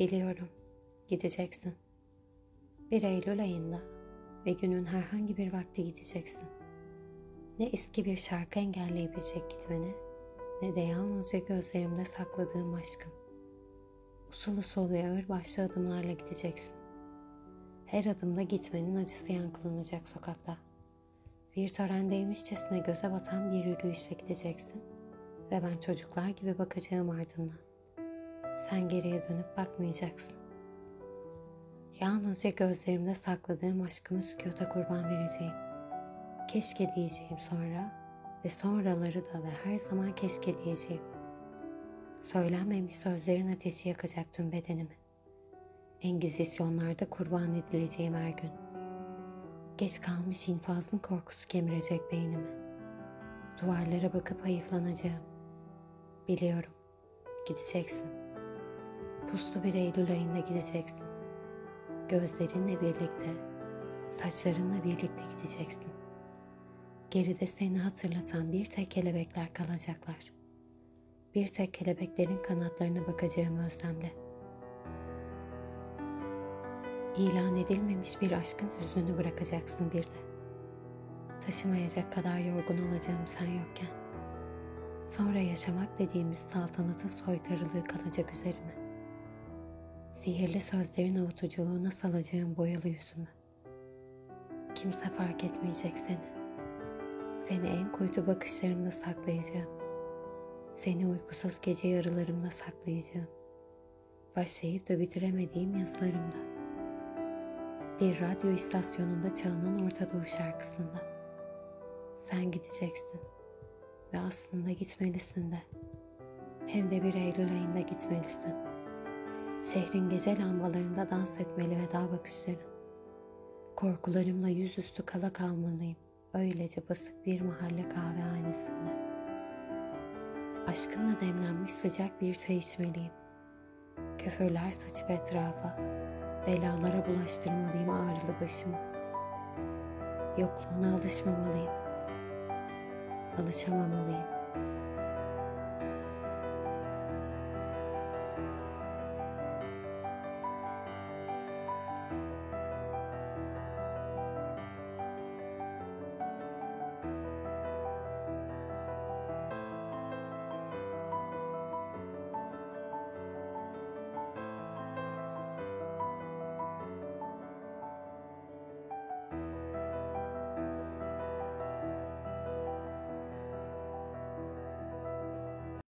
Biliyorum, gideceksin. Bir Eylül ayında ve günün herhangi bir vakti gideceksin. Ne eski bir şarkı engelleyebilecek gitmeni, ne de yalnızca gözlerimde sakladığım aşkım. Usul usul ve ağır başlı adımlarla gideceksin. Her adımda gitmenin acısı yankılanacak sokakta. Bir törendeymişçesine göze batan bir yürüyüşe gideceksin ve ben çocuklar gibi bakacağım ardından. Sen geriye dönüp bakmayacaksın. Yalnızca gözlerimde sakladığım aşkımı sükuta kurban vereceğim. Keşke diyeceğim sonra ve sonraları da ve her zaman keşke diyeceğim. Söylenmemiş sözlerin ateşi yakacak tüm bedenimi. Engizisyonlarda kurban edileceğim her gün. Geç kalmış infazın korkusu kemirecek beynimi. Duvarlara bakıp hayıflanacağım. Biliyorum, gideceksin. Puslu bir Eylül ayında gideceksin. Gözlerinle birlikte, saçlarınla birlikte gideceksin. Geride seni hatırlatan bir tek kelebekler kalacaklar. Bir tek kelebeklerin kanatlarına bakacağım özlemle. İlan edilmemiş bir aşkın hüznünü bırakacaksın bir de. Taşımayacak kadar yorgun olacağım sen yokken. Sonra yaşamak dediğimiz saltanatın soytarılığı kalacak üzerime. Sihirli sözlerin avutuculuğuna salacağım boyalı yüzümü. Kimse fark etmeyecek seni. Seni en kuytu bakışlarımda saklayacağım. Seni uykusuz gece yarılarımda saklayacağım. Başlayıp da bitiremediğim yazılarımda. Bir radyo istasyonunda çalınan Orta Doğu şarkısında. Sen gideceksin ve aslında gitmelisin de. Hem de bir Eylül ayında gitmelisin. Şehrin gece lambalarında dans etmeli veda bakışların. Korkularımla yüzüstü kala kalmalıyım. Öylece basık bir mahalle kahvehanesinde. Aşkınla demlenmiş sıcak bir çay içmeliyim. Köfürler saçıp etrafa, belalara bulaştırmalıyım ağrılı başımı. Yokluğuna alışmamalıyım. Alışamamalıyım.